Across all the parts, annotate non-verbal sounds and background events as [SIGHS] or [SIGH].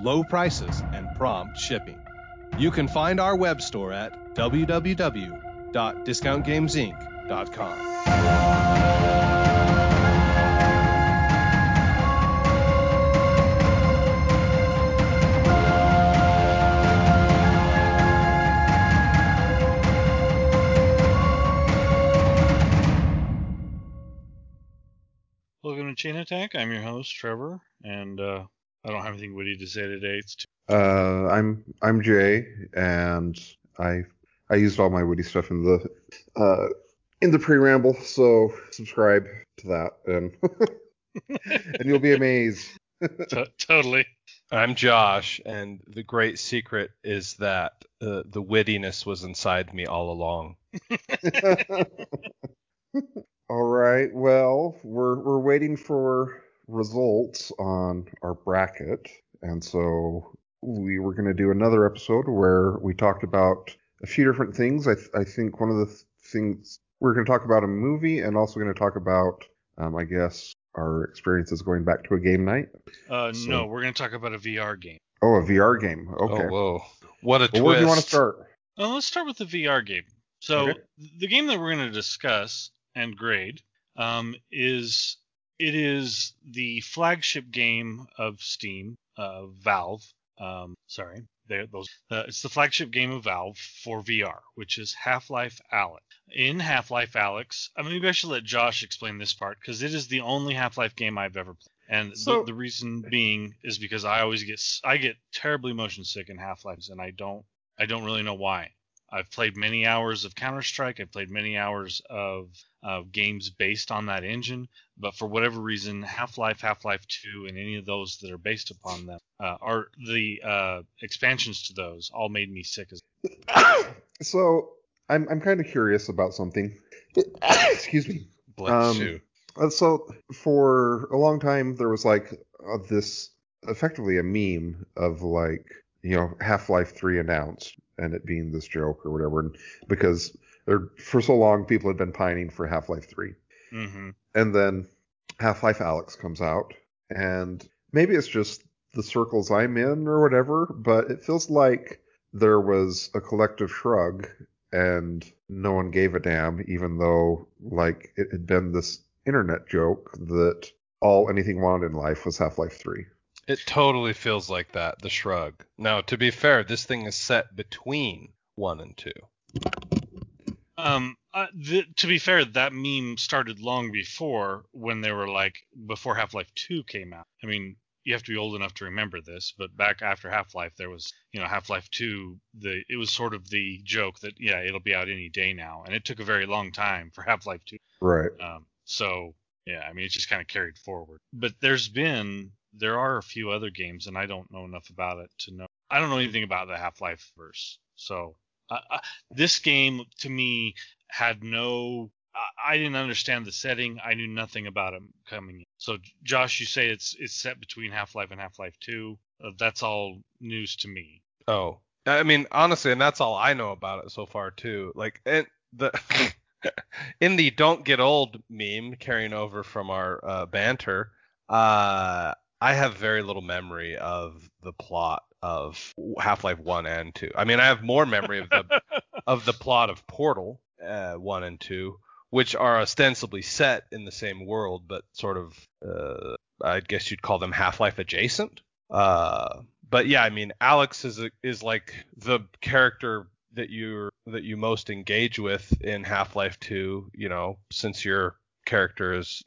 low prices, and prompt shipping. You can find our web store at www.discountgamesinc.com. Welcome to Chain Attack. I'm your host, Trevor, and uh, I don't have anything witty to say today. It's too- uh, I'm I'm Jay, and I I used all my witty stuff in the uh, in the preamble, so subscribe to that, and [LAUGHS] and you'll be amazed. [LAUGHS] to- totally. I'm Josh, and the great secret is that uh, the wittiness was inside me all along. [LAUGHS] all right, well, we're we're waiting for results on our bracket, and so we were going to do another episode where we talked about a few different things. I, th- I think one of the th- things we're going to talk about a movie and also going to talk about, um, I guess, our experiences going back to a game night. Uh, So- No, we're going to talk about a VR game. Oh, a VR game. Okay. Oh, whoa. What a well, twist. where do you want to start? Uh, let's start with the VR game. So Okay. the game that we're going to discuss and grade um, is it is the flagship game of Steam, uh, Valve. Um, sorry, those. Uh, it's the flagship game of Valve for VR, which is Half-Life Alyx. In Half-Life Alyx, I mean, maybe I should let Josh explain this part because it is the only Half-Life game I've ever played. And So- the, the reason being is because I always get I get terribly motion sick in Half-Life, and I don't I don't really know why. I've played many hours of Counter Strike. I've played many hours of uh, games based on that engine, but for whatever reason, Half Life, Half Life 2, and any of those that are based upon them uh, are the uh, expansions to those all made me sick as. [COUGHS] so I'm I'm kind of curious about something. Excuse me. Bless Um, you. Uh, so for a long time there was like uh, this effectively a meme of like you know Half-Life 3 announced and it being this joke or whatever. And because there for so long people had been pining for Half-Life 3 hmm and then Half-Life Alyx comes out and maybe it's just the circles I'm in or whatever but it feels like there was a collective shrug and no one gave a damn even though like it had been this internet joke that all anything wanted in life was Half-Life 3 It totally feels like that, the shrug. Now, to be fair, this thing is set between 1 and 2. Um, uh, the, to be fair, that meme started long before when they were like before Half Life 2 came out. I mean, you have to be old enough to remember this, but back after Half Life, there was you know Half Life 2. The it was sort of the joke that yeah it'll be out any day now, and it took a very long time for Half Life 2 right Um, so yeah, I mean, it just kind of carried forward. But there's been there are a few other games, and I don't know enough about it to know. I don't know anything about the Half-Life verse. So uh, this game to me had no. I- I didn't understand the setting. I knew nothing about it coming in. So Josh, you say it's it's set between Half-Life and Half-Life 2. Uh, that's all news to me. Oh, I mean, honestly, and that's all I know about it so far too. Like, and the [LAUGHS] in the "Don't Get Old" meme carrying over from our uh, banter, uh, I have very little memory of the plot of Half-Life One and Two. I mean, I have more memory of the [LAUGHS] of the plot of Portal uh, One and Two, which are ostensibly set in the same world, but sort of, uh, I guess you'd call them Half-Life adjacent. Uh, but yeah, I mean, Alyx is a, is like the character that you that you most engage with in Half-Life 2. You know, since your character is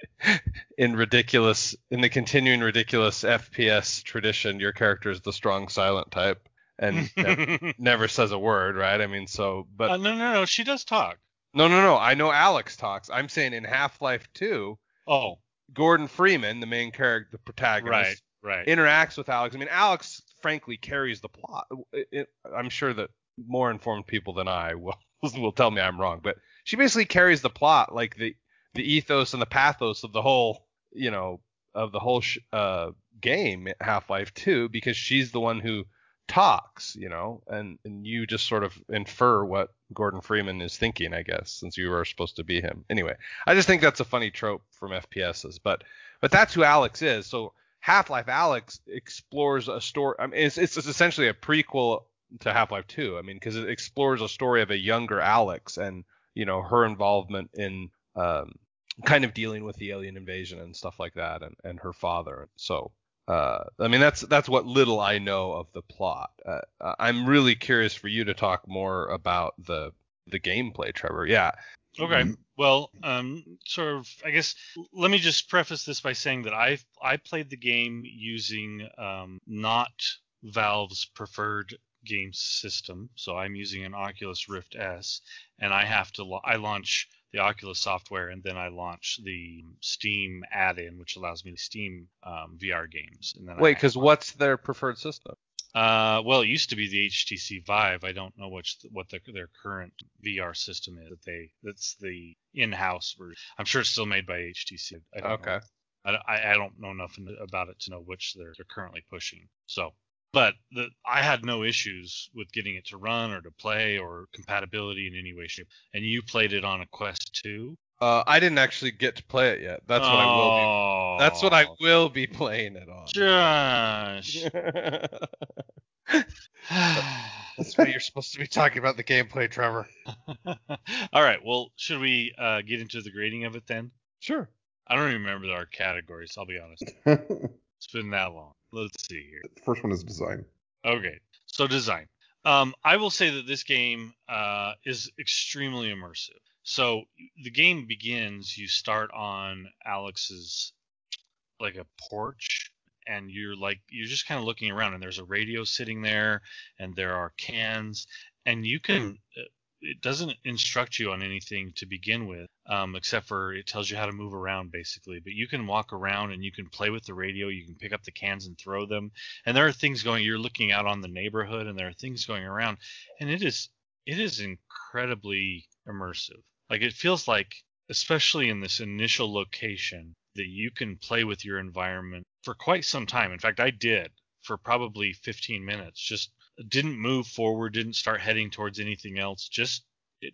in ridiculous in the continuing ridiculous FPS tradition, your character is the strong silent type and [LAUGHS] ne- never says a word, right? I mean, so but uh, no, no, no. She does talk. no, no, no. I know Alyx talks. I'm saying in Half-Life 2, Oh, Gordon Freeman, the main character, the protagonist, right, right. interacts with Alyx. I mean, Alyx frankly carries the plot. It, it, I'm sure that more informed people than I will [LAUGHS] will tell me I'm wrong, but she basically carries the plot, like the the ethos and the pathos of the whole, you know, of the whole sh- uh, game, Half-Life 2, because she's the one who talks, you know, and and you just sort of infer what Gordon Freeman is thinking, I guess, since you are supposed to be him. Anyway, I just think that's a funny trope from FPSs, but but that's who Alyx is. So Half-Life Alyx explores a story. I mean, it's it's essentially a prequel to Half-Life 2. I mean, because it explores a story of a younger Alyx and you know her involvement in um, kind of dealing with the alien invasion and stuff like that, and and her father. So uh, I mean, that's that's what little I know of the plot. Uh, I'm really curious for you to talk more about the the gameplay, Trevor. Yeah. Okay. Well, um, sort of. I guess let me just preface this by saying that I I played the game using um, not Valve's preferred game system, so I'm using an Oculus Rift S, and I have to I launch the Oculus software, and then I launch the Steam add-in, which allows me to Steam um, VR games. And then wait, because what's their preferred system? Uh, well, it used to be the HTC Vive. I don't know which what the, their current VR system is. That they that's the in-house version. I'm sure it's still made by HTC. I okay. Know. I, I don't know enough about it to know which they're, they're currently pushing. So but the, I had no issues with getting it to run or to play or compatibility in any way, shape. And you played it on a Quest 2. Uh, I didn't actually get to play it yet. That's what oh, I will be. That's what I will be playing it on. Josh. [LAUGHS] That's why you're supposed to be talking about the gameplay, Trevor. [LAUGHS] All right. Well, should we uh, get into the grading of it then? Sure. I don't even remember our categories. I'll be honest. [LAUGHS] it's been that long. Let's see here. The first one is design. Okay, so design. Um, I will say that this game uh, is extremely immersive. So the game begins. You start on Alyx's like a porch, and you're like you're just kind of looking around, and there's a radio sitting there, and there are cans, and you can uh, it doesn't instruct you on anything to begin with, um, except for it tells you how to move around basically. But you can walk around and you can play with the radio. You can pick up the cans and throw them. And there are things going. You're looking out on the neighborhood, and there are things going around, and it is it is incredibly immersive. Like it feels like, especially in this initial location, that you can play with your environment for quite some time. In fact, I did for probably 15 minutes, just didn't move forward, didn't start heading towards anything else. Just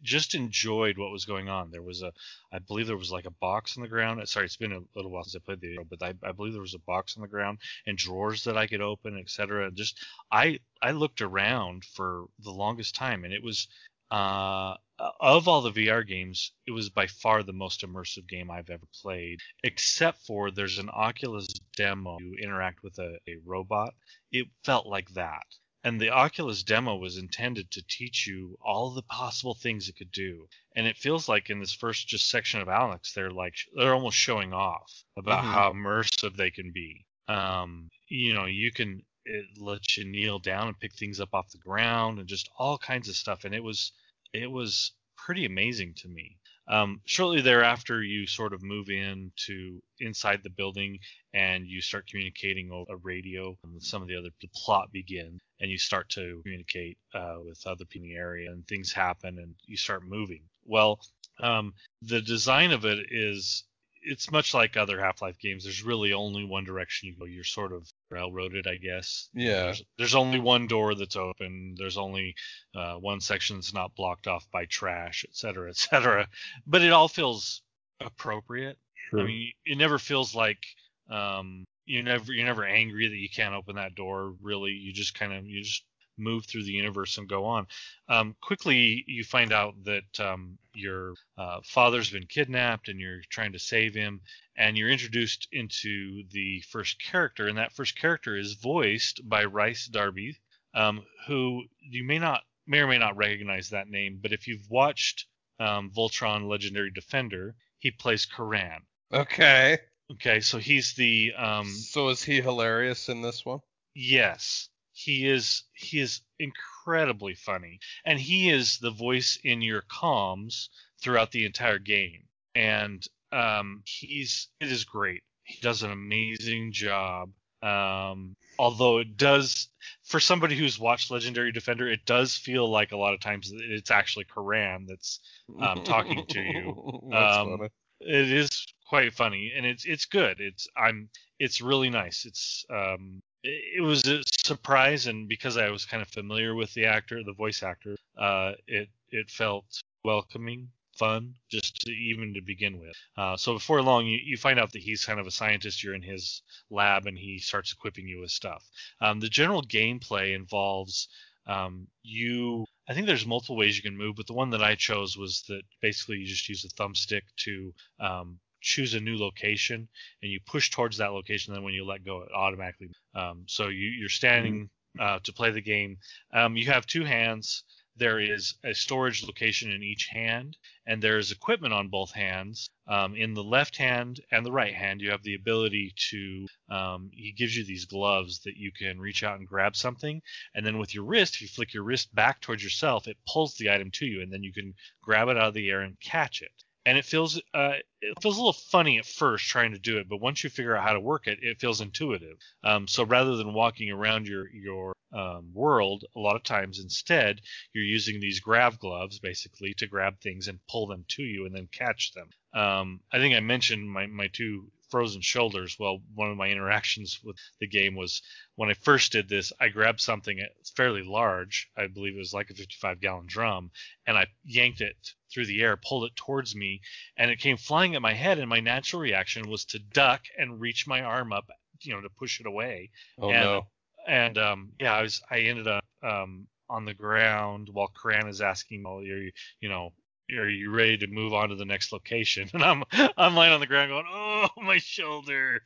just enjoyed what was going on. There was a, I believe there was like a box on the ground. Sorry, it's been a little while since I played the, but I, I believe there was a box on the ground and drawers that I could open, etc. Just I I looked around for the longest time, and it was uh, of all the VR games, it was by far the most immersive game I've ever played, except for there's an Oculus demo. You interact with a, a robot. It felt like that. And the Oculus demo was intended to teach you all the possible things it could do. And it feels like in this first just section of Alyx, they're like they're almost showing off about mm-hmm. how immersive they can be. Um, you know, you can it lets you kneel down and pick things up off the ground and just all kinds of stuff. And it was it was pretty amazing to me. Um, shortly thereafter, you sort of move in to inside the building and you start communicating over a radio. And some of the other the plot begins, and you start to communicate uh, with other people in the area, and things happen, and you start moving. Well, um, the design of it is it's much like other Half-Life games. There's really only one direction you go. You're sort of railroaded, I guess. Yeah. There's, there's only one door that's open. There's only uh, one section that's not blocked off by trash, et cetera, et cetera. But it all feels appropriate. Sure. I mean, it never feels like um, you're never you're never angry that you can't open that door. Really, you just kind of you just move through the universe and go on. Um, quickly, you find out that um, your uh, father's been kidnapped and you're trying to save him, and you're introduced into the first character, and that first character is voiced by Rhys Darby, um, who you may not may or may not recognize that name, but if you've watched um, Voltron Legendary Defender, he plays Coran. Okay. Okay, so he's the. Um, so is he hilarious in this one? Yes he is he is incredibly funny and he is the voice in your comms throughout the entire game and um, he's it is great he does an amazing job um, although it does for somebody who's watched Legendary Defender, it does feel like a lot of times it's actually Coran that's um, talking to you. [LAUGHS] Um. It is quite funny, and it's it's good. It's I'm it's really nice. It's um it, was a surprise, and because I was kind of familiar with the actor, the voice actor, uh, it it felt welcoming, fun, just to, even to begin with. Uh, so before long, you, you find out that he's kind of a scientist. You're in his lab, and he starts equipping you with stuff. Um, the general gameplay involves um, you. I think there's multiple ways you can move, but the one that I chose was that basically you just use a thumbstick to um, choose a new location, and you push towards that location. Then when you let go, it automatically. Um, so you, you're standing uh, to play the game. Um, you have two hands. There is a storage location in each hand, and there is equipment on both hands. Um, in the left hand and the right hand, you have the ability to. Um, he gives you these gloves that you can reach out and grab something, and then with your wrist, if you flick your wrist back towards yourself, it pulls the item to you, and then you can grab it out of the air and catch it. And it feels uh, it feels a little funny at first trying to do it, but once you figure out how to work it, it feels intuitive. Um, so rather than walking around your your um, world, a lot of times instead you're using these grab gloves basically to grab things and pull them to you and then catch them. Um, I think I mentioned my, my two frozen shoulders. Well, one of my interactions with the game was when I first did this, I grabbed something fairly large. I believe it was like a 55 gallon drum, and I yanked it through the air, pulled it towards me, and it came flying at my head. And my natural reaction was to duck and reach my arm up, you know, to push it away Oh and- no. and um, yeah, I was I ended up um, on the ground while Coran is asking, "Well, you you know are you ready to move on to the next location?" [LAUGHS] And I'm I'm lying on the ground going, "Oh, my shoulder."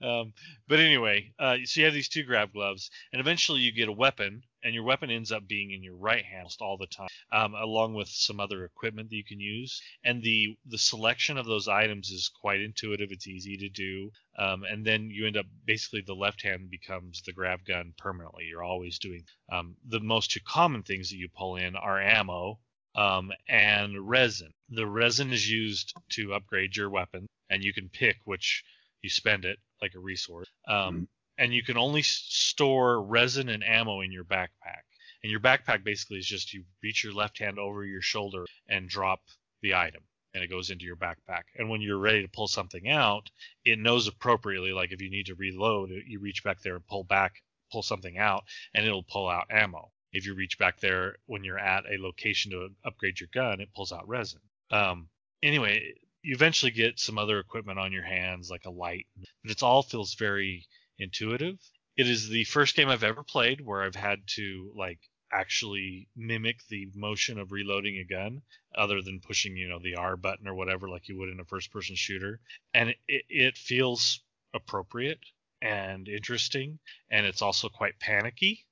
Um, but anyway, uh, so you have these two grab gloves, and eventually you get a weapon, and your weapon ends up being in your right hand all the time, um, along with some other equipment that you can use. And the the selection of those items is quite intuitive. It's easy to do. Um, and then you end up basically the left hand becomes the grab gun permanently. You're always doing um, the most two common things that you pull in are ammo um, and resin. The resin is used to upgrade your weapon, and you can pick which you spend it like a resource. Um, And you can only s- store resin and ammo in your backpack. And your backpack basically is just you reach your left hand over your shoulder and drop the item, and it goes into your backpack. And when you're ready to pull something out, it knows appropriately. Like if you need to reload, you reach back there and pull back, pull something out, and it'll pull out ammo. If you reach back there when you're at a location to upgrade your gun, it pulls out resin. Um, anyway, you eventually get some other equipment on your hands, like a light, but it all feels very intuitive. It is the first game I've ever played where I've had to like actually mimic the motion of reloading a gun other than pushing you know the r button or whatever like you would in a first person shooter and it, it feels appropriate and interesting and it's also quite panicky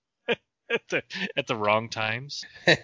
[LAUGHS] at the at the wrong times. [LAUGHS]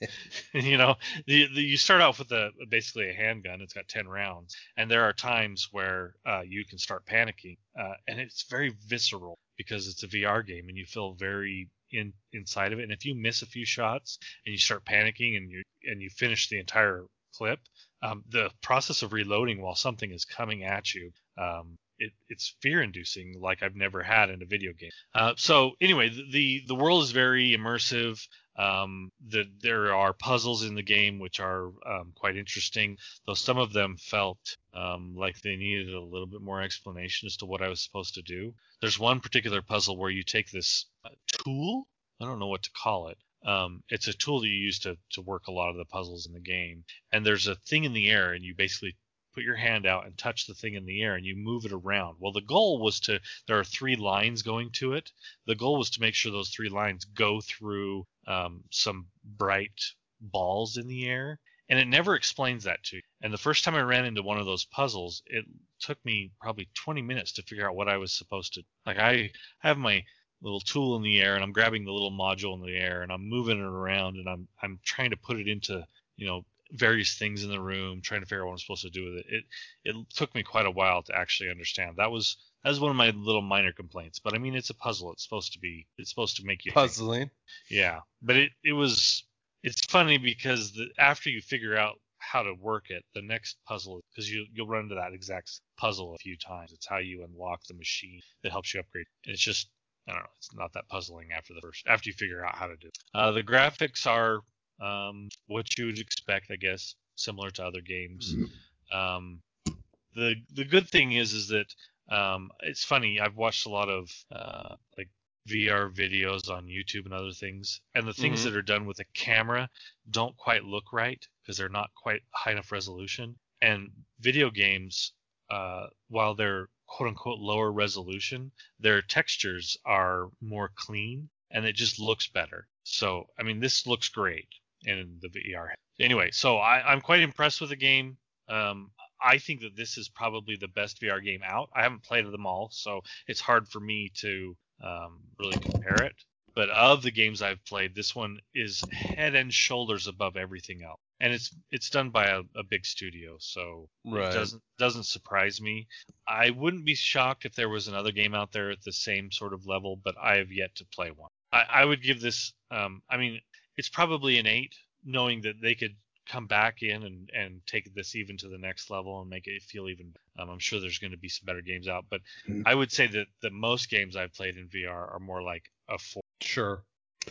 [LAUGHS] You know the, the, you start off with a basically a handgun it's got 10 rounds and there are times where uh, you can start panicking uh, and it's very visceral because it's a vr game and you feel very in inside of it. And if you miss a few shots and you start panicking and you and you finish the entire clip um, the process of reloading while something is coming at you um, it, it's fear inducing like I've never had in a video game. Uh, so anyway, the, the world is very immersive. Um, the, there are puzzles in the game which are um, quite interesting, though some of them felt um, like they needed a little bit more explanation as to what I was supposed to do. There's one particular puzzle where you take this uh, tool. I don't know what to call it. Um, it's a tool that you use to, to work a lot of the puzzles in the game. And there's a thing in the air, and you basically put your hand out and touch the thing in the air and you move it around. Well, the goal was to, there are three lines going to it. The goal was to make sure those three lines go through um, some bright balls in the air. And it never explains that to you. And the first time I ran into one of those puzzles, it took me probably 20 minutes to figure out what I was supposed to. Like I have my little tool in the air and I'm grabbing the little module in the air and I'm moving it around and I'm I'm trying to put it into you know various things in the room, trying to figure out what I'm supposed to do with it. It it took me quite a while to actually understand. That was that was one of my little minor complaints. But I mean, it's a puzzle. It's supposed to be. It's supposed to make you think. Puzzling. Yeah, but it it was. It's funny because the, after you figure out how to work it, the next puzzle because you you'll run into that exact puzzle a few times. It's how you unlock the machine that helps you upgrade. And it's just I don't know. It's not that puzzling after the first after you figure out how to do it. Uh, the graphics are um, what you would expect, I guess, similar to other games. Um, the the good thing is is that um, it's funny. I've watched a lot of uh, like VR videos on YouTube and other things, and the things Mhm. that are done with a camera don't quite look right because they're not quite high enough resolution. And video games, uh, while they're quote unquote lower resolution, their textures are more clean and it just looks better. So, I mean, this looks great in the VR. Anyway, so I, I'm quite impressed with the game. Um, I think that this is probably the best VR game out. I haven't played them all, so it's hard for me to um, really compare it. But of the games I've played, this one is head and shoulders above everything else, and it's it's done by a, a big studio, so Right. it doesn't doesn't surprise me. I wouldn't be shocked if there was another game out there at the same sort of level, but I have yet to play one. I, I would give this. Um, I mean, it's probably an eight, knowing that they could come back in and, and take this even to the next level and make it feel even. Um, I'm sure there's going to be some better games out, but Mm. I would say that the most games I've played in VR are more like a four. Sure.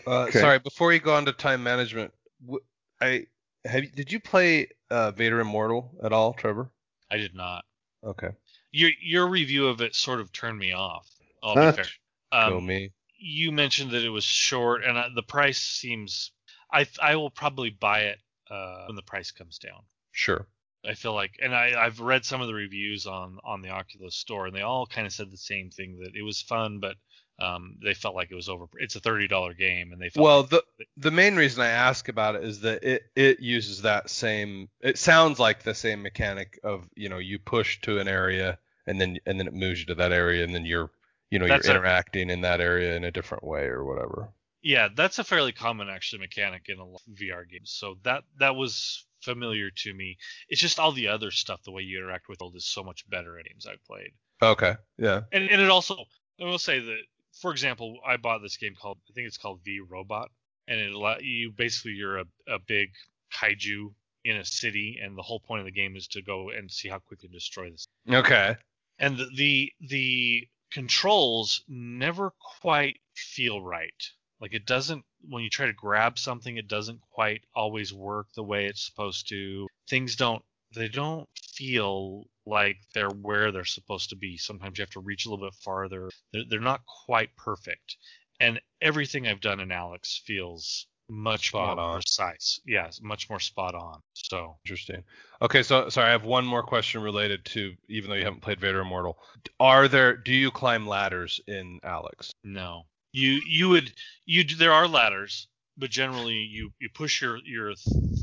Uh, Okay. Sorry, before you go on to time management, w- I have. Did you play uh, Vader Immortal at all, Trevor? I did not. Okay. Your your review of it sort of turned me off. I'll be fair. Go Um, me. you mentioned that it was short, and uh, the price seems. I I will probably buy it uh, when the price comes down. Sure. I feel like, and I, I've read some of the reviews on on the Oculus store, and they all kind of said the same thing that it was fun, but um, they felt like it was over. It's a thirty dollar game, and they felt Well, like, the the main reason I ask about it is that it it uses that same. It sounds like the same mechanic of you know you push to an area and then and then it moves you to that area and then you're you know you're a- interacting in that area in a different way or whatever. Yeah, that's a fairly common actually mechanic in a lot of VR games. So that that was familiar to me. It's just all the other stuff, the way you interact with it is so much better in games I've played. Okay. Yeah. and and it also I will say that for example I bought this game called I think it's called V Robot and it you basically you're a, a big kaiju in a city and the whole point of the game is to go and see how quickly you destroy this Okay. and the the, the controls never quite feel right like it doesn't when you try to grab something it doesn't quite always work the way it's supposed to things don't they don't feel like they're where they're supposed to be sometimes you have to reach a little bit farther they're, they're not quite perfect and everything i've done in alyx feels much Spot more on. precise yes much more spot on so Interesting. Okay, so sorry, I have one more question related to even though you haven't played Vader Immortal. Are there do you climb ladders in Alyx? No. You you would you there are ladders, but generally you you push your your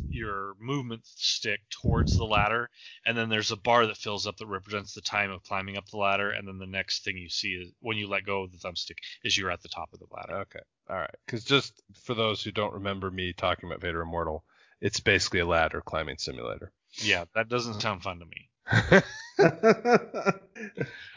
your movement stick towards the ladder, and then there's a bar that fills up that represents the time of climbing up the ladder, and then the next thing you see is when you let go of the thumbstick is you're at the top of the ladder. Okay. All right. Because just for those who don't remember me talking about Vader Immortal, it's basically a ladder climbing simulator. Yeah, that doesn't sound fun to me. [LAUGHS]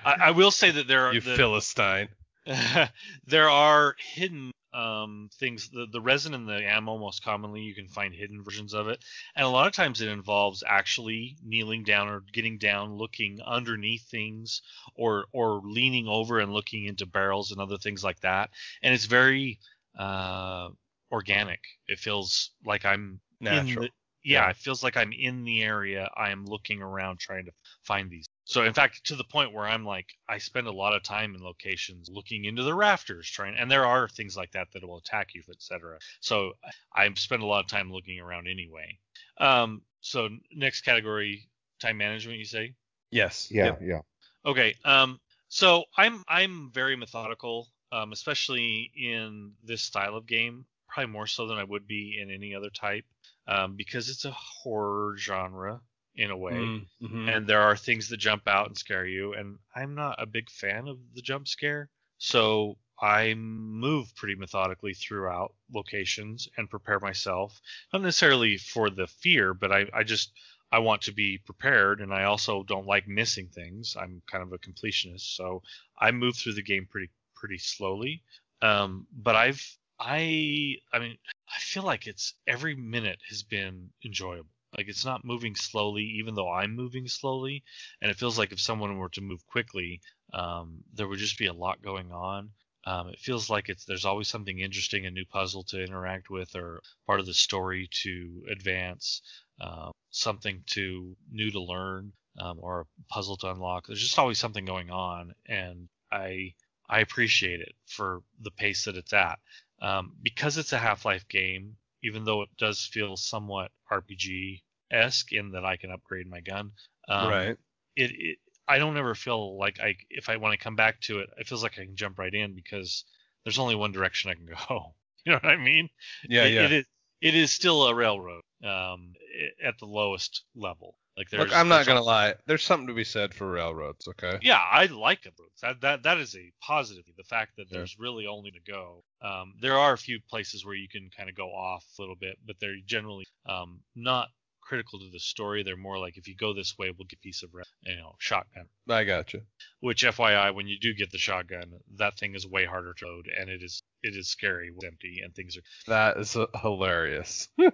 I, I will say that there are you the- philistine. [LAUGHS] there are hidden um, things. The, the resin and the ammo, most commonly, you can find hidden versions of it. And a lot of times it involves actually kneeling down or getting down, looking underneath things, or or leaning over and looking into barrels and other things like that. And it's very uh, organic. It feels like I'm in Natural. the- yeah, Yeah. it feels like I'm in the area. I am looking around trying to find these. So in fact, to the point where I'm like, I spend a lot of time in locations looking into the rafters, trying, and there are things like that that will attack you, etc. So I spend a lot of time looking around anyway. Um, so next category, time management. You say? Yes. yeah, Yep. yeah. Okay. Um, so I'm I'm very methodical, um, especially in this style of game. Probably more so than I would be in any other type, um, because it's a horror genre in a way, Mm, mhm. and there are things that jump out and scare you. And I'm not a big fan of the jump scare, so I move pretty methodically throughout locations and prepare myself, not necessarily for the fear, but I, I just I want to be prepared, and I also don't like missing things. I'm kind of a completionist, so I move through the game pretty pretty slowly. Um, but I've I I mean I feel like it's every minute has been enjoyable. Like it's not moving slowly, even though I'm moving slowly, and it feels like if someone were to move quickly, um, there would just be a lot going on. Um, it feels like it's there's always something interesting, a new puzzle to interact with, or part of the story to advance, uh, something to new to learn, um, or a puzzle to unlock. There's just always something going on, and I I appreciate it for the pace that it's at. Um, because it's a Half-Life game, even though it does feel somewhat RPG esque in that I can upgrade my gun. Um, right. It, it I don't ever feel like I if I want to come back to it, it feels like I can jump right in because there's only one direction I can go. [LAUGHS] You know what I mean? Yeah, it, yeah. It is it is still a railroad um, at the lowest level. Like there's, Look, I'm not gonna lie. There's something to be said for railroads. Okay. yeah, I like them. That that that is a positive. The fact that Yeah. there's really only to go. Um, there are a few places where you can kind of go off a little bit, but they're generally um, not critical to the story. They're more like if you go this way, we'll get a piece of you know shotgun. I got you. Which FYI, when you do get the shotgun, that thing is way harder to load, and it is it is scary, when it's empty, and things are. That is uh, hilarious. [LAUGHS] [LAUGHS] um,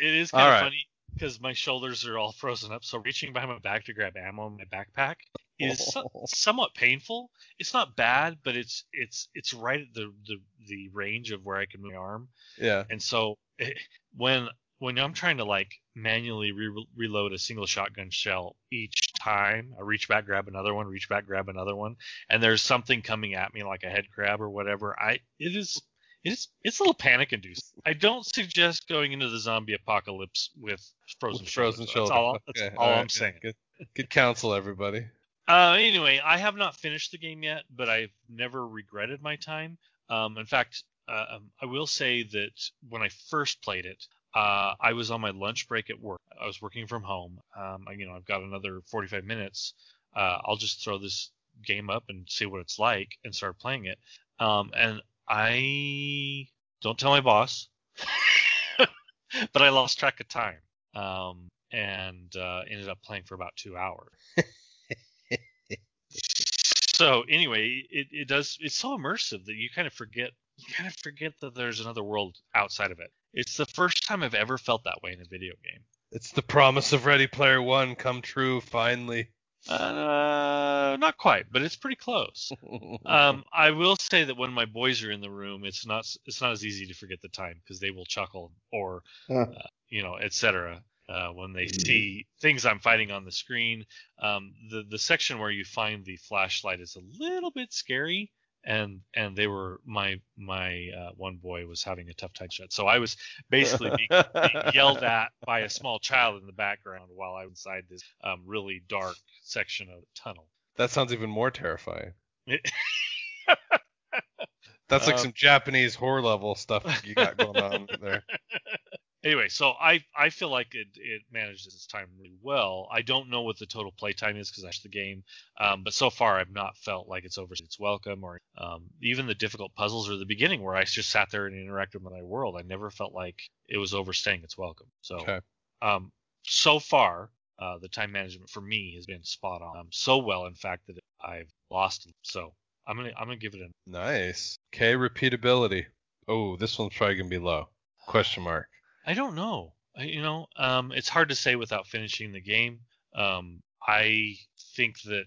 it is kind All of right. funny because my shoulders are all frozen up, so reaching behind my back to grab ammo in my backpack is so- [LAUGHS] somewhat painful. It's not bad, but it's it's it's right at the the, the range of where I can move my arm, yeah. and so eh, when when I'm trying to like manually re- reload a single shotgun shell each time, I reach back, grab another one, reach back, grab another one, and there's something coming at me like a head crab or whatever. I it is it is it's a little panic inducing. I don't suggest going into the zombie apocalypse with frozen With frozen shoulder. That's all, that's Okay, all all I'm saying. Good, good counsel, everybody. Uh, anyway, I have not finished the game yet, but I've never regretted my time. Um, in fact, uh, um, I will say that when I first played it, uh, I was on my lunch break at work. I was working from home. Um, I, you know, I've got another 45 minutes. Uh, I'll just throw this game up and see what it's like, and start playing it. Um, and I don't tell my boss, [LAUGHS] but I lost track of time. Um, and uh, ended up playing for about two hours. [LAUGHS] so anyway, it, it does it's so immersive that you kind of forget you kind of forget that there's another world outside of it. It's the first time I've ever felt that way in a video game. It's the promise of Ready Player One come true finally. Uh, not quite, but it's pretty close. [LAUGHS] Um, I will say that when my boys are in the room, it's not it's not as easy to forget the time because they will chuckle or Huh. you know, etc. Uh, when they see things I'm fighting on the screen, um, the the section where you find the flashlight is a little bit scary, and and they were my my uh, one boy was having a tough time shut, so I was basically being, being [LAUGHS] yelled at by a small child in the background while I was inside this um, really dark section of the tunnel. that sounds even more terrifying. [LAUGHS] That's like Uh, some Japanese horror level stuff you got going on there. [LAUGHS] anyway, so I I feel like it it manages its time really well. I don't know what the total play time is because watched the game, um, but so far I've not felt like it's over its welcome or um, even the difficult puzzles or the beginning where I just sat there and interacted with my world. I never felt like it was overstaying its welcome. So Okay. um, so far uh, the time management for me has been spot on. Um, so well, in fact, that I've lost. it. So I'm gonna I'm gonna give it a Nice. Okay, repeatability. Oh, this one's probably gonna be low. Question mark. I don't know. I, you know, um, it's hard to say without finishing the game. Um, I think that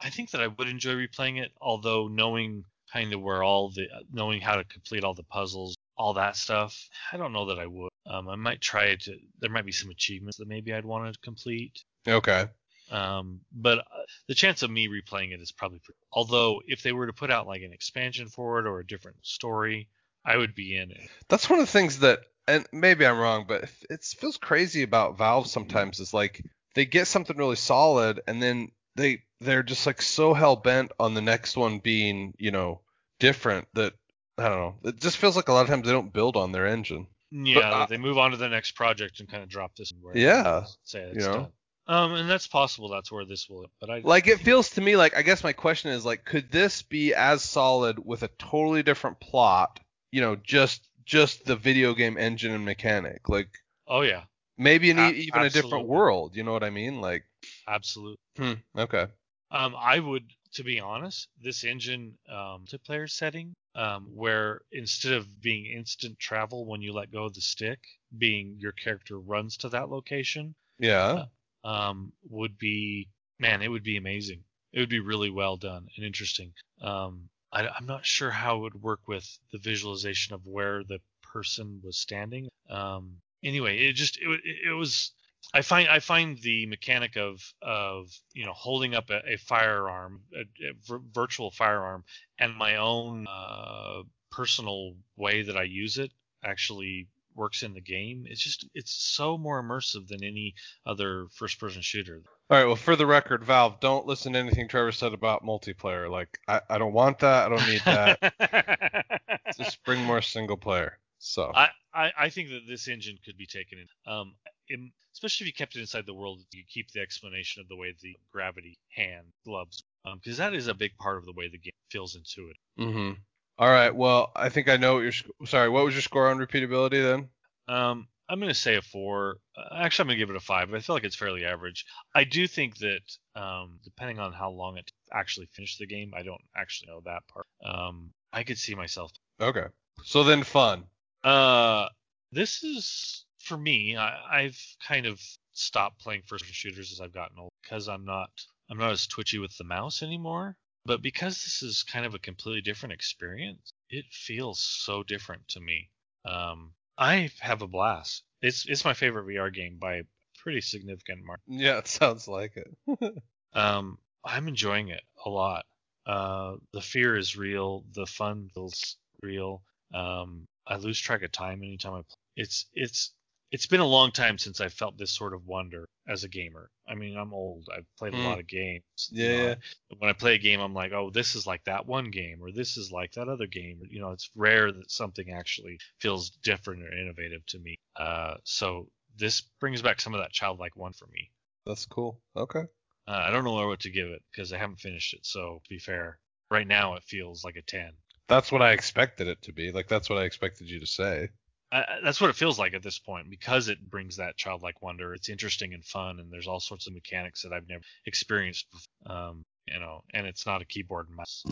I think that I would enjoy replaying it, although knowing kind of where all the knowing how to complete all the puzzles, all that stuff, I don't know that I would. Um, I might try to. There might be some achievements that maybe I'd want to complete. Okay. Um, but uh, the chance of me replaying it is probably. Pretty, although if they were to put out like an expansion for it or a different story, I would be in it. That's one of the things that, and maybe I'm wrong, but it feels crazy about Valve sometimes. Is like they get something really solid, and then they they're just like so hell bent on the next one being, you know, different that I don't know. It just feels like a lot of times they don't build on their engine. Yeah, I- that they move on to the next project and kind of drop this. Where Yeah, say it's you know. done. Um, and that's possible. That's where this will. But I Like it feels to me like I guess my question is like, could this be as solid with a totally different plot? You know, just just the video game engine and mechanic. Like oh yeah, maybe A- even a different world. You know what I mean? Like, absolutely. hmm, okay. Um, I would, to be honest, this engine um, player setting, um, where instead of being instant travel when you let go of the stick, being your character runs to that location, Yeah. um, would be man, it would be amazing. it would be really well done and interesting. Um, I, I'm not sure how it would work with the visualization of where the person was standing. Um, anyway, it just it, it was I find I find the mechanic of of you know holding up a, a firearm, a, a virtual firearm, and my own uh, personal way that I use it actually works in the game. It's just it's so more immersive than any other first person shooter. All right. Well, for the record, Valve, don't listen to anything Trevor said about multiplayer. Like, I, I don't want that. I don't need that. [LAUGHS] Just bring more single player. So I, I, I think that this engine could be taken in. Um, in, especially if you kept it inside the world, you keep the explanation of the way the gravity hand gloves, because um, that is a big part of the way the game feels intuitive. Mm-hmm. All right. Well, I think I know what your sorry. What was your score on repeatability then? Um, I'm going to say a four. Uh, actually, I'm going to give it a five, but I feel like it's fairly average. I do think that um, depending on how long it actually finished the game, I don't actually know that part. Um, I could see myself. Okay. So then fun. Uh, this is for me. I, I've kind of stopped playing first person shooters as I've gotten old because I'm not I'm not as twitchy with the mouse anymore. But because this is kind of a completely different experience, it feels so different to me. Um, I have a blast. It's it's my favorite VR game by a pretty significant margin. [LAUGHS] Yeah, it sounds like it. [LAUGHS] um, I'm enjoying it a lot. Uh, the fear is real. The fun feels real. Um, I lose track of time anytime I play. It's it's it's been a long time since I felt this sort of wonder as a gamer. I mean, I'm old. I've played mm. a lot of games. Yeah. You know, when I play a game, I'm like, oh, this is like that one game, or this is like that other game. You know, it's rare that something actually feels different or innovative to me. Uh, so this brings back some of that childlike one for me. That's cool. Okay. Uh, I don't know what to give it because I haven't finished it. So to be fair, right now it feels like a 10. That's what I expected it to be. Like that's what I expected you to say. I, that's what it feels like at this point because it brings that childlike wonder. It's interesting and fun, and there's all sorts of mechanics that I've never experienced. Before, um, you know, and it's not a keyboard and mouse.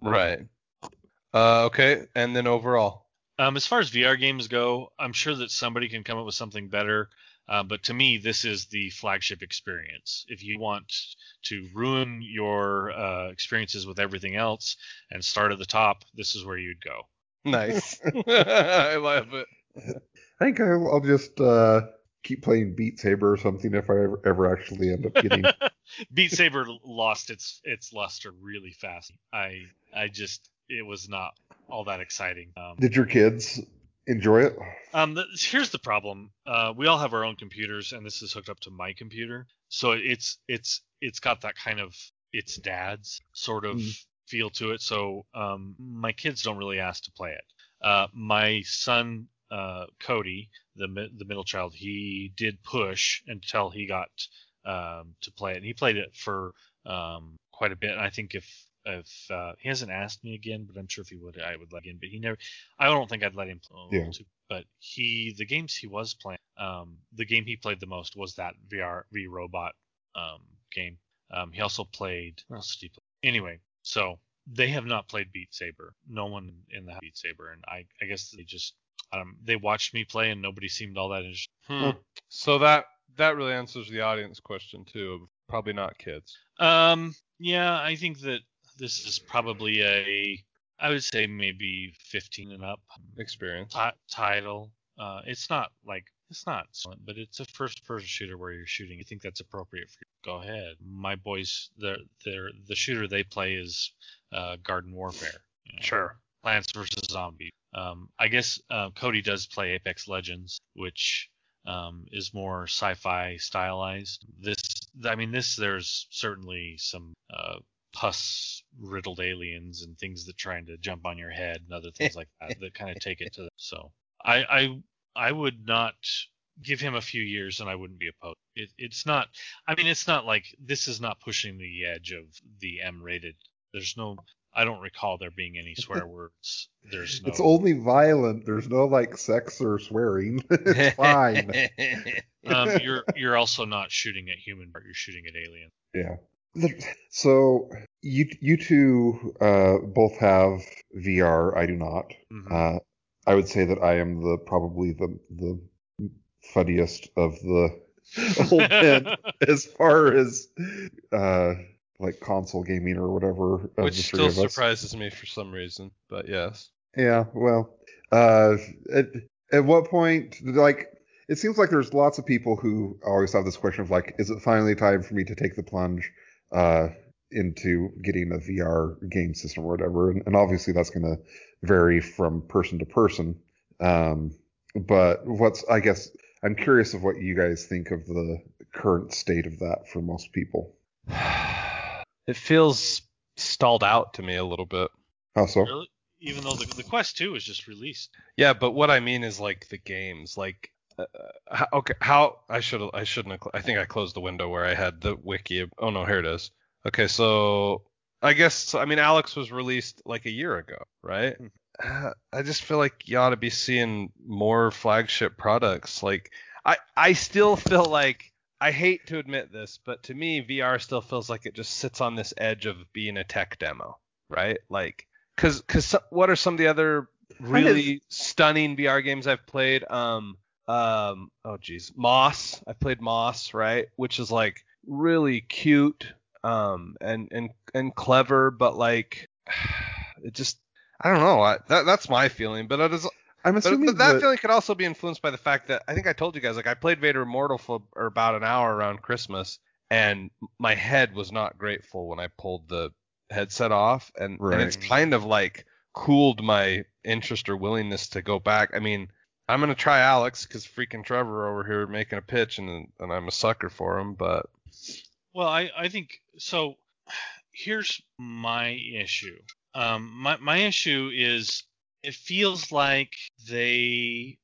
Right. Uh, okay, and then overall. Um, as far as VR games go, I'm sure that somebody can come up with something better. Uh, but to me, this is the flagship experience. If you want to ruin your uh, experiences with everything else and start at the top, this is where you'd go. Nice. [LAUGHS] [LAUGHS] I love it. I think I'll, I'll just uh, keep playing Beat Saber or something if I ever, ever actually end up getting. [LAUGHS] Beat Saber lost its its luster really fast. I I just it was not all that exciting. Um, Did your kids enjoy it? Um, the, here's the problem. Uh, we all have our own computers, and this is hooked up to my computer, so it's it's it's got that kind of it's dad's sort of mm feel to it. So um, my kids don't really ask to play it. Uh, my son uh, Cody, the the middle child, he did push until he got um, to play it. And he played it for um, quite a bit. And I think if if uh, he hasn't asked me again, but I'm sure if he would, I would let him. But he never. I don't think I'd let him play. Yeah. But he, the games he was playing, um, the game he played the most was that VR V Robot um, game. Um, he also played. What else did he play? Anyway, so they have not played Beat Saber. No one in the Beat Saber, and I, I guess they just um, they watched me play, and nobody seemed all that interested. Hmm. So that that really answers the audience question too. Probably not kids. Um, yeah, I think that this is probably a, I would say maybe 15 and up experience t- title. Uh, it's not like it's not but it's a first-person shooter where you're shooting. You think that's appropriate for you? Go ahead. My boys, the the the shooter they play is uh, Garden Warfare. You know, sure. Plants vs Zombies. Um, I guess uh, Cody does play Apex Legends, which um, is more sci-fi stylized. This, I mean, this there's certainly some uh, pus riddled aliens and things that trying to jump on your head and other things like that that kind of take it to. The, so I, I I would not give him a few years and I wouldn't be opposed. It, it's not. I mean, it's not like this is not pushing the edge of the M-rated. There's no. I don't recall there being any swear words. There's no. It's only violent. There's no like sex or swearing. [LAUGHS] it's [LAUGHS] fine. um, [LAUGHS] you're you're also not shooting at human, but you're shooting at alien. Yeah. So you you two uh, both have VR. I do not. Mm-hmm. Uh, I would say that I am the probably the the funniest of the [LAUGHS] old men [LAUGHS] as far as uh, like console gaming or whatever. Which still surprises me for some reason, but yes. Yeah, well, uh, at, at what point, like, it seems like there's lots of people who always have this question of, like, is it finally time for me to take the plunge uh, into getting a VR game system or whatever? And, and obviously that's going to vary from person to person. Um, but what's, I guess, I'm curious of what you guys think of the current state of that for most people. it feels stalled out to me a little bit. How so? Really? Even though the, the Quest 2 was just released. Yeah, but what I mean is like the games, like uh, how, okay, how I should I shouldn't have, I think I closed the window where I had the wiki. Oh no, here it is. Okay, so I guess I mean Alyx was released like a year ago, right? Uh, [SIGHS] I just feel like you ought to be seeing more flagship products. Like I I still feel like I hate to admit this, but to me VR still feels like it just sits on this edge of being a tech demo, right? Like cuz cuz what are some of the other really stunning VR games I've played? Um um oh geez, Moss. I played Moss, right? Which is like really cute um and and and clever, but like [SIGHS] it just I don't know. I, that that's my feeling, but it is I'm assuming but that that- feeling could also be influenced by the fact that I think I told you guys like I played Vader Immortal for about an hour around Christmas, and my head was not grateful when I pulled the headset off, and, and it's kind of like cooled my interest or willingness to go back. I mean, I'm gonna try Alyx because freaking Trevor over here making a pitch, and and I'm a sucker for him, but Well, I, I think so. Here's my issue. Um, my my issue is it feels like they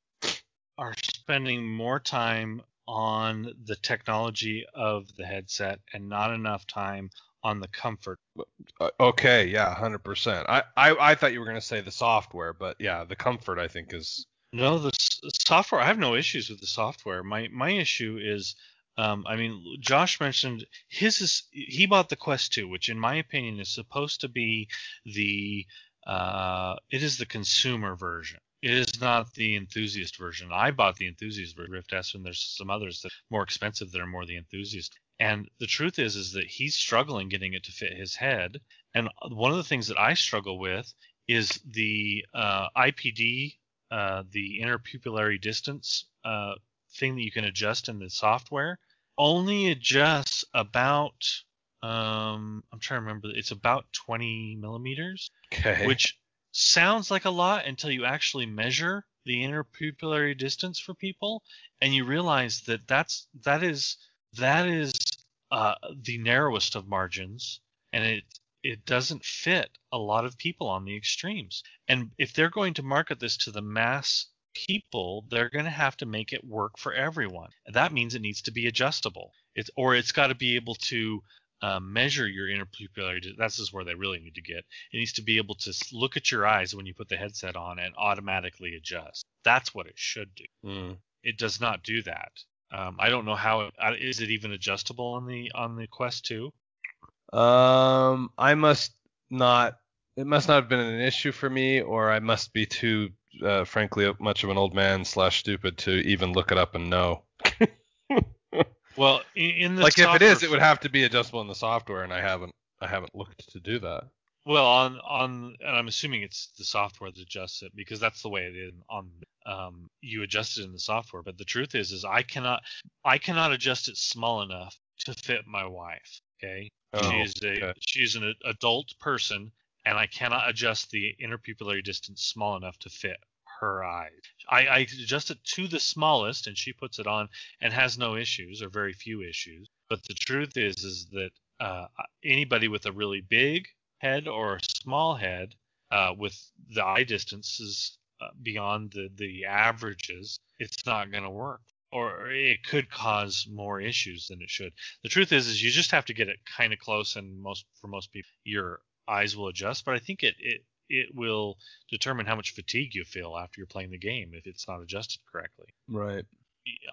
are spending more time on the technology of the headset and not enough time on the comfort. uh, okay, yeah, hundred percent. I, I I thought you were gonna say the software, but yeah, the comfort I think is No, the s- software. I have no issues with the software. My my issue is, um, I mean, Josh mentioned his is he bought the Quest 2, which in my opinion is supposed to be the uh, it is the consumer version. It is not the enthusiast version. I bought the enthusiast version, Rift S, and there's some others that more expensive that are more the enthusiast. And the truth is, is that he's struggling getting it to fit his head. And one of the things that I struggle with is the uh, IPD uh, the interpupillary distance uh, thing that you can adjust in the software only adjusts about um, I'm trying to remember it's about 20 millimeters, okay. which sounds like a lot until you actually measure the interpupillary distance for people and you realize that that's that is that is uh, the narrowest of margins and it it doesn't fit a lot of people on the extremes and if they're going to market this to the mass people they're going to have to make it work for everyone. And that means it needs to be adjustable. It's or it's got to be able to uh, measure your interpupillary di- this is where they really need to get. It needs to be able to look at your eyes when you put the headset on and automatically adjust. That's what it should do. Mm. it does not do that. Um, i don't know how it, uh, is it even adjustable on the on the quest 2 Um, I must not. It must not have been an issue for me, or I must be too, uh, frankly, much of an old man slash stupid to even look it up and know. [LAUGHS] well in, the like if it is, it would have to be adjustable in the software, and I haven't. I haven't looked to do that. Well, on on, and I'm assuming it's the software that adjusts it because that's the way it is on. Um, you adjust it in the software, but the truth is, is I cannot, I cannot adjust it small enough to fit my wife. Okay, she Oh, is a okay. she is an adult person, and I cannot adjust the interpupillary distance small enough to fit her eyes. I, I adjust it to the smallest, and she puts it on and has no issues or very few issues. But the truth is, is that uh, anybody with a really big head or a small head uh, with the eye distances uh, beyond the, the averages, it's not going to work. Or it could cause more issues than it should. The truth is, is you just have to get it kind of close, and most for most people, your eyes will adjust. But I think it it it will determine how much fatigue you feel after you're playing the game if it's not adjusted correctly Right.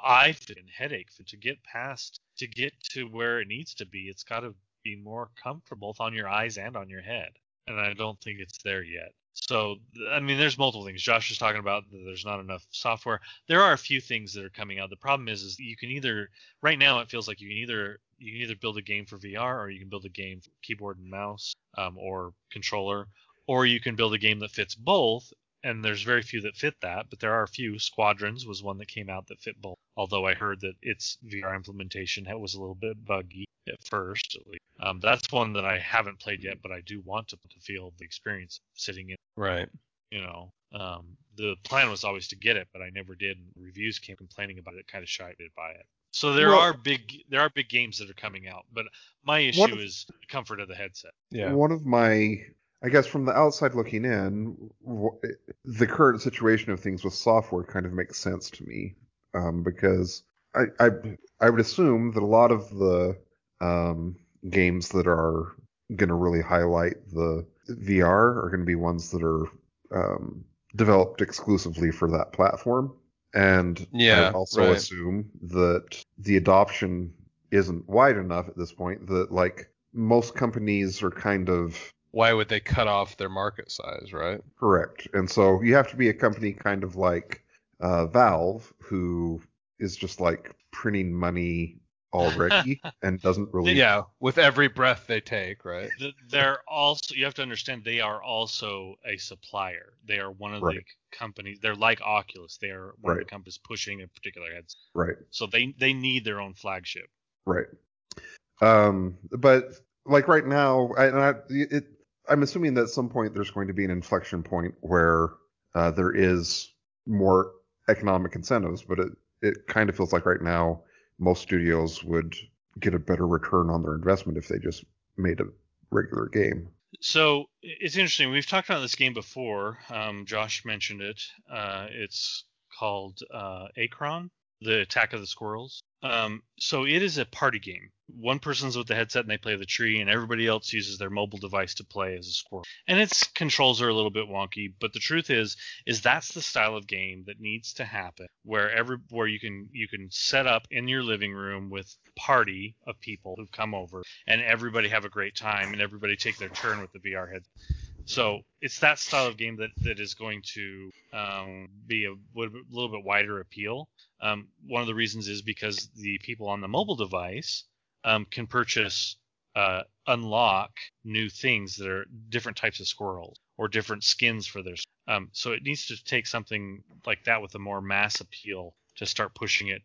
eye fit and headache to get past to get to where it needs to be it's got to be more comfortable both on your eyes and on your head and i don't think it's there yet So I mean, there's multiple things. Josh was talking about that there's not enough software. There are a few things that are coming out. The problem is, is you can either right now it feels like you can either you can either build a game for VR or you can build a game for keyboard and mouse um, or controller, or you can build a game that fits both. And there's very few that fit that, but there are a few. Squadrons was one that came out that fit both. Although I heard that its VR implementation was a little bit buggy at first, at least. Um, that's one that I haven't played yet, but I do want to, to feel the experience sitting in. Right. You know, um, the plan was always to get it, but I never did. And reviews came complaining about it, kind of shied by it. So there Well- are big there are big games that are coming out, but my issue of- is the comfort of the headset. Yeah. One of my, I guess, from the outside looking in, the current situation of things with software kind of makes sense to me um, because I, I I would assume that a lot of the um, games that are going to really highlight the VR are going to be ones that are um, developed exclusively for that platform. And Yeah, I also right. assume that the adoption isn't wide enough at this point that like most companies are kind of Why would they cut off their market size, right? correct. And so you have to be a company kind of like uh, Valve who is just like printing money already [LAUGHS] and doesn't really Yeah, with every breath they take, right? They're also you have to understand they are also a supplier. They are one of Right. the companies. They're like Oculus. They are one of the companies pushing a particular headset. right. So they they need their own flagship. Right. Um, but like right now, I, and I, it, I'm assuming that at some point there's going to be an inflection point where uh, there is more economic incentives, but it, it kind of feels like right now most studios would get a better return on their investment if they just made a regular game. So it's interesting. We've talked about this game before. Um, Josh mentioned it. Uh, it's called uh, Acron, the Attack of the Squirrels. Um, so it is a party game. One person's with the headset and they play the tree, and everybody else uses their mobile device to play as a squirrel. And its controls are a little bit wonky, but the truth is, is that's the style of game that needs to happen, where every where you can you can set up in your living room with party of people who've come over, and everybody have a great time, and everybody take their turn with the VR head. So it's that style of game that, that is going to um, be a little bit, wider appeal. Um, one of the reasons is because the people on the mobile device um, can purchase, uh, unlock new things that are different types of squirrels or different skins for their. Um, so it needs to take something like that with a more mass appeal to start pushing it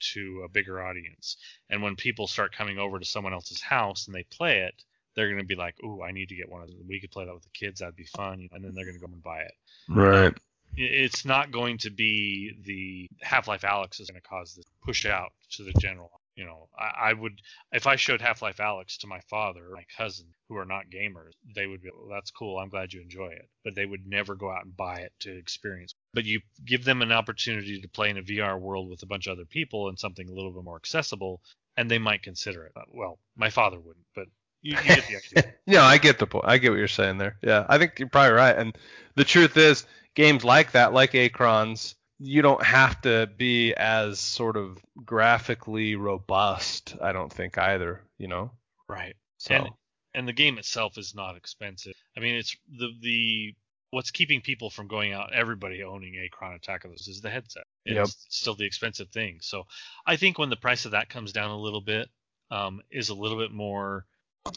to a bigger audience. And when people start coming over to someone else's house and they play it, they're going to be like, "Ooh, I need to get one of them. We could play that with the kids. That'd be fun." And then they're going to go and buy it. Right. It's not going to be the Half-Life Alyx is going to cause this push out to the general. You know, I, I would if I showed Half-Life Alyx to my father or my cousin who are not gamers, they would be, well, "That's cool. I'm glad you enjoy it." But they would never go out and buy it to experience. But you give them an opportunity to play in a VR world with a bunch of other people and something a little bit more accessible, and they might consider it. Uh, Well, my father wouldn't, but you, you get the [LAUGHS] idea. no, I get the point. I get what you're saying there. Yeah, I think you're probably right. And the truth is, games like that, like Acrons, you don't have to be as sort of graphically robust. I don't think either. You know. Right. So And and the game itself is not expensive. I mean, it's the the what's keeping people from going out, everybody owning Acron Attack of those is the headset. It's Yep. still the expensive thing. So I think when the price of that comes down a little bit, um, is a little bit more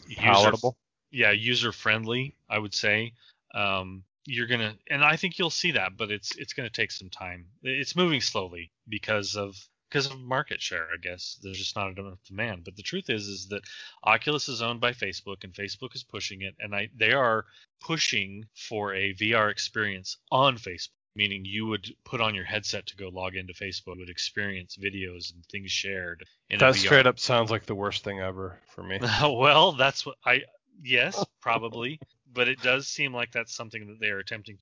user palatable. yeah, user friendly, I would say. Um, you're gonna, and I think you'll see that, but it's it's gonna take some time. It's moving slowly because of because of market share, I guess. There's just not enough demand. But the truth is, is that Oculus is owned by Facebook, and Facebook is pushing it, and I they are pushing for a VR experience on Facebook. Meaning you would put on your headset to go log into Facebook, would experience videos and things shared. In That a VR. straight up sounds like the worst thing ever for me. [LAUGHS] well, that's what I yes, probably, but it does seem like that's something that they are attempting.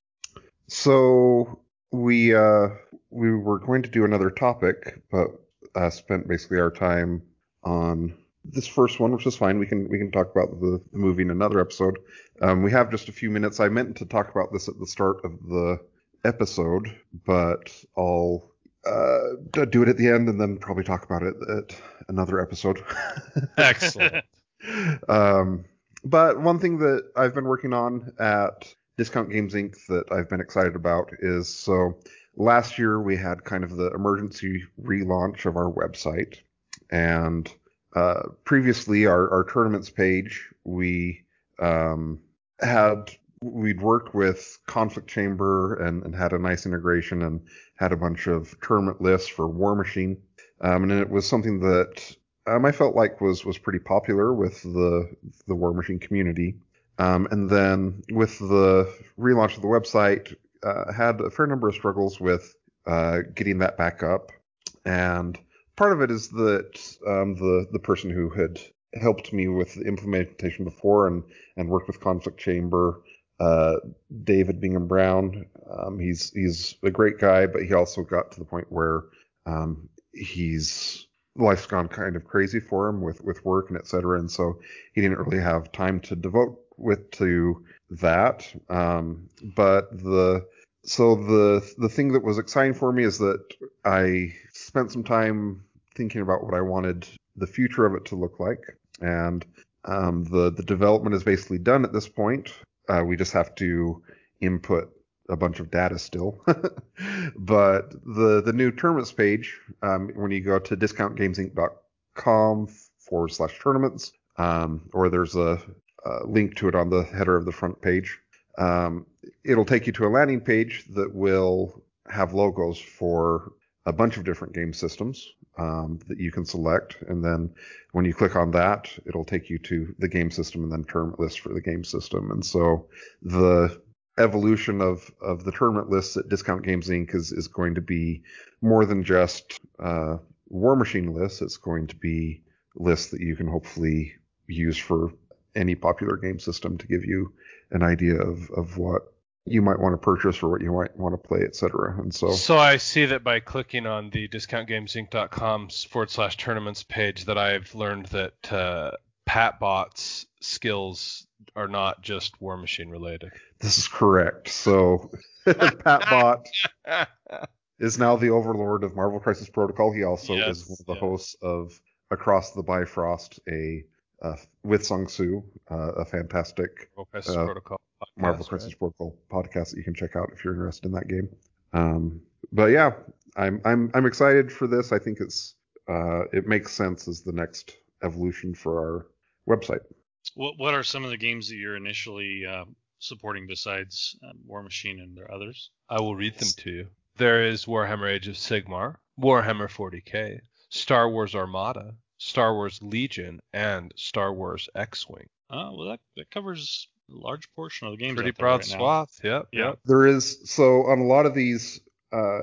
So we uh, we were going to do another topic, but uh, spent basically our time on this first one, which is fine. We can we can talk about the, the movie in another episode. Um, we have just a few minutes. I meant to talk about this at the start of the episode, but I'll uh, do it at the end and then probably talk about it at another episode. [LAUGHS] Excellent. um, but one thing that I've been working on at Discount Games Inc. that I've been excited about is so last year we had kind of the emergency relaunch of our website, and uh, previously our, our tournaments page we um, had we'd worked with Conflict Chamber and, and, had a nice integration and had a bunch of tournament lists for Warmachine, um, and it was something that um, I felt like was was pretty popular with the the Warmachine community. Um, and then with the relaunch of the website, uh, had a fair number of struggles with uh, getting that back up. And part of it is that um, the the person who had helped me with the implementation before and and worked with Conflict Chamber, uh, David Bingham Brown. Um, he's he's a great guy, but he also got to the point where um, he's life's gone kind of crazy for him with with work and etc. And so he didn't really have time to devote with to that. Um, but the so the the thing that was exciting for me is that I spent some time thinking about what I wanted the future of it to look like, and um, the the development is basically done at this point. Uh, we just have to input a bunch of data still. [LAUGHS] but the the new tournaments page, um, when you go to discountgamesinc.com forward slash tournaments, um, or there's a, a, link to it on the header of the front page, um, it'll take you to a landing page that will have logos for a bunch of different game systems um, that you can select. And then when you click on that, it'll take you to the game system and then term list for the game system. And so the evolution of of the tournament lists at Discount Games Inc. is is going to be more than just uh, Warmachine lists. It's going to be lists that you can hopefully use for any popular game system to give you an idea of of what you might want to purchase or what you might want to play, etc. And so, so I see that by clicking on the discountgamesinc.com forward slash tournaments page, that I've learned that uh, PatBot's skills are not just Warmachine related. This is correct. So [LAUGHS] PatBot [LAUGHS] is now the overlord of Marvel Crisis Protocol. He also yes, is one of the yeah. hosts of Across the Bifrost, a uh, with Sung Soo, uh, a fantastic Marvel Crisis uh, Protocol podcast, Marvel Crisis right? Protocol podcast that you can check out if you're interested in that game. Um, but yeah, I'm I'm I'm excited for this. I think it's uh, it makes sense as the next evolution for our website. What what are some of the games that you're initially uh, supporting besides um, Warmachine and there are others? I will read them to you. There is Warhammer Age of Sigmar, Warhammer 40k, Star Wars Armada, Star Wars Legion, and Star Wars X-wing. Oh, well, that, that covers a large portion of the games. Pretty broad right swath. Yep. Yeah. Yep. There is so on a lot of these, uh,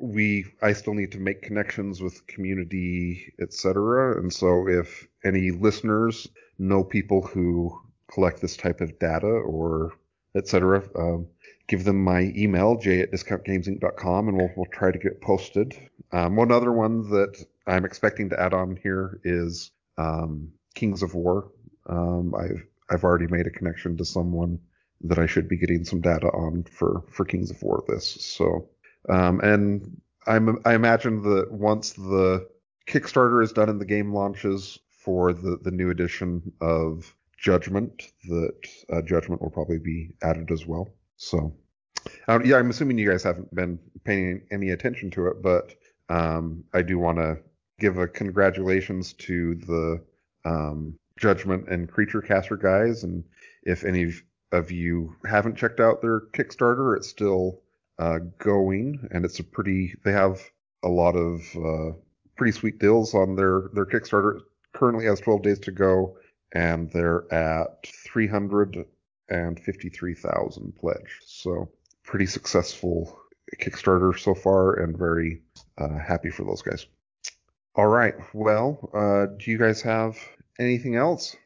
we I still need to make connections with community, etc. And so if any listeners know people who collect this type of data or etc. Um, give them my email, j at discountgamesinc.com, and we'll, we'll try to get posted. Um, one other one that I'm expecting to add on here is um, Kings of War. Um, I've I've already made a connection to someone that I should be getting some data on for for Kings of War this. So um, and I'm I imagine that once the Kickstarter is done and the game launches for the the new edition of Judgment, that uh, Judgment will probably be added as well. So uh, yeah, I'm assuming you guys haven't been paying any attention to it, but um, I do want to give a congratulations to the um, Judgment and CreatureCaster guys, and if any of you haven't checked out their Kickstarter, it's still uh, going, and it's a pretty. They have a lot of uh, pretty sweet deals on their their Kickstarter. Currently has 12 days to go, and they're at 353,000 pledged. So pretty successful Kickstarter so far, and very uh, happy for those guys. All right. Well, uh, do you guys have anything else?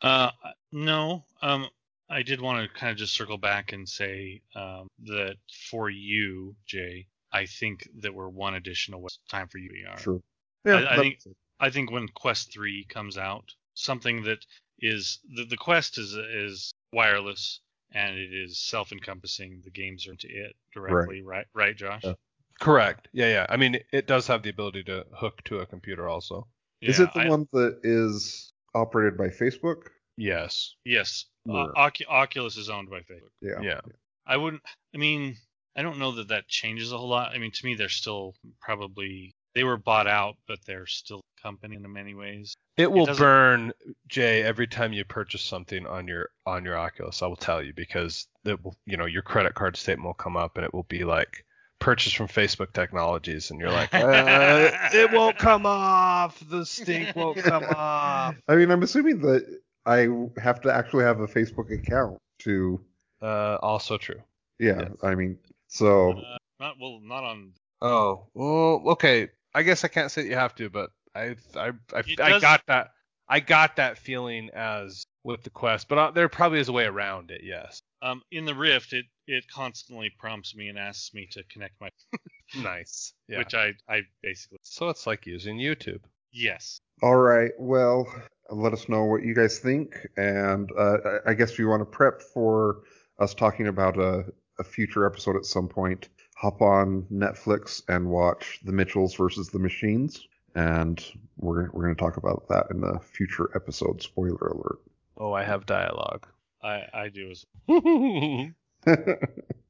Uh, no. Um, I did want to kind of just circle back and say um, that for you, Jay, I think that we're one additional time for you. Sure. Yeah. I, I think I think when Quest three comes out, something that is the, the Quest is is wireless and it is self-encompassing. The games are into it directly, right? Right, right Josh? Yeah. Correct. Yeah, yeah. I mean, it does have the ability to hook to a computer also. Yeah, is it the I, one that is operated by Facebook? Yes. Yes, uh, Ocu- Oculus is owned by Facebook. Yeah. Yeah. I wouldn't. I mean, I don't know that that changes a whole lot. I mean, to me, they're still probably they were bought out, but they're still a company in many ways. It will doesn't- burn Jay every time you purchase something on your on your Oculus. I will tell you because it will, you know, your credit card statement will come up and it will be like purchase from Facebook Technologies, and you're like, uh, it won't come off. The stink [LAUGHS] won't come off. I mean, I'm assuming that I have to actually have a Facebook account to. Uh, also true. Yeah. Yes. I mean, so Uh, not well, not on. Oh, well, okay. I guess I can't say that you have to, but I I I, I does- got that I got that feeling as with the Quest, but uh, there probably is a way around it. Yes. Um, in the Rift, it it constantly prompts me and asks me to connect my, [LAUGHS] Nice. Yeah. which I I basically so it's like using YouTube. yes. All right. Well, let us know what you guys think, and uh, I I guess if you want to prep for us talking about a, a future episode at some point, hop on Netflix and watch The Mitchells versus the Machines, and we're we're going to talk about that in a future episode. Spoiler alert. Oh, I have dialogue. I I do as alert. [LAUGHS] [LAUGHS]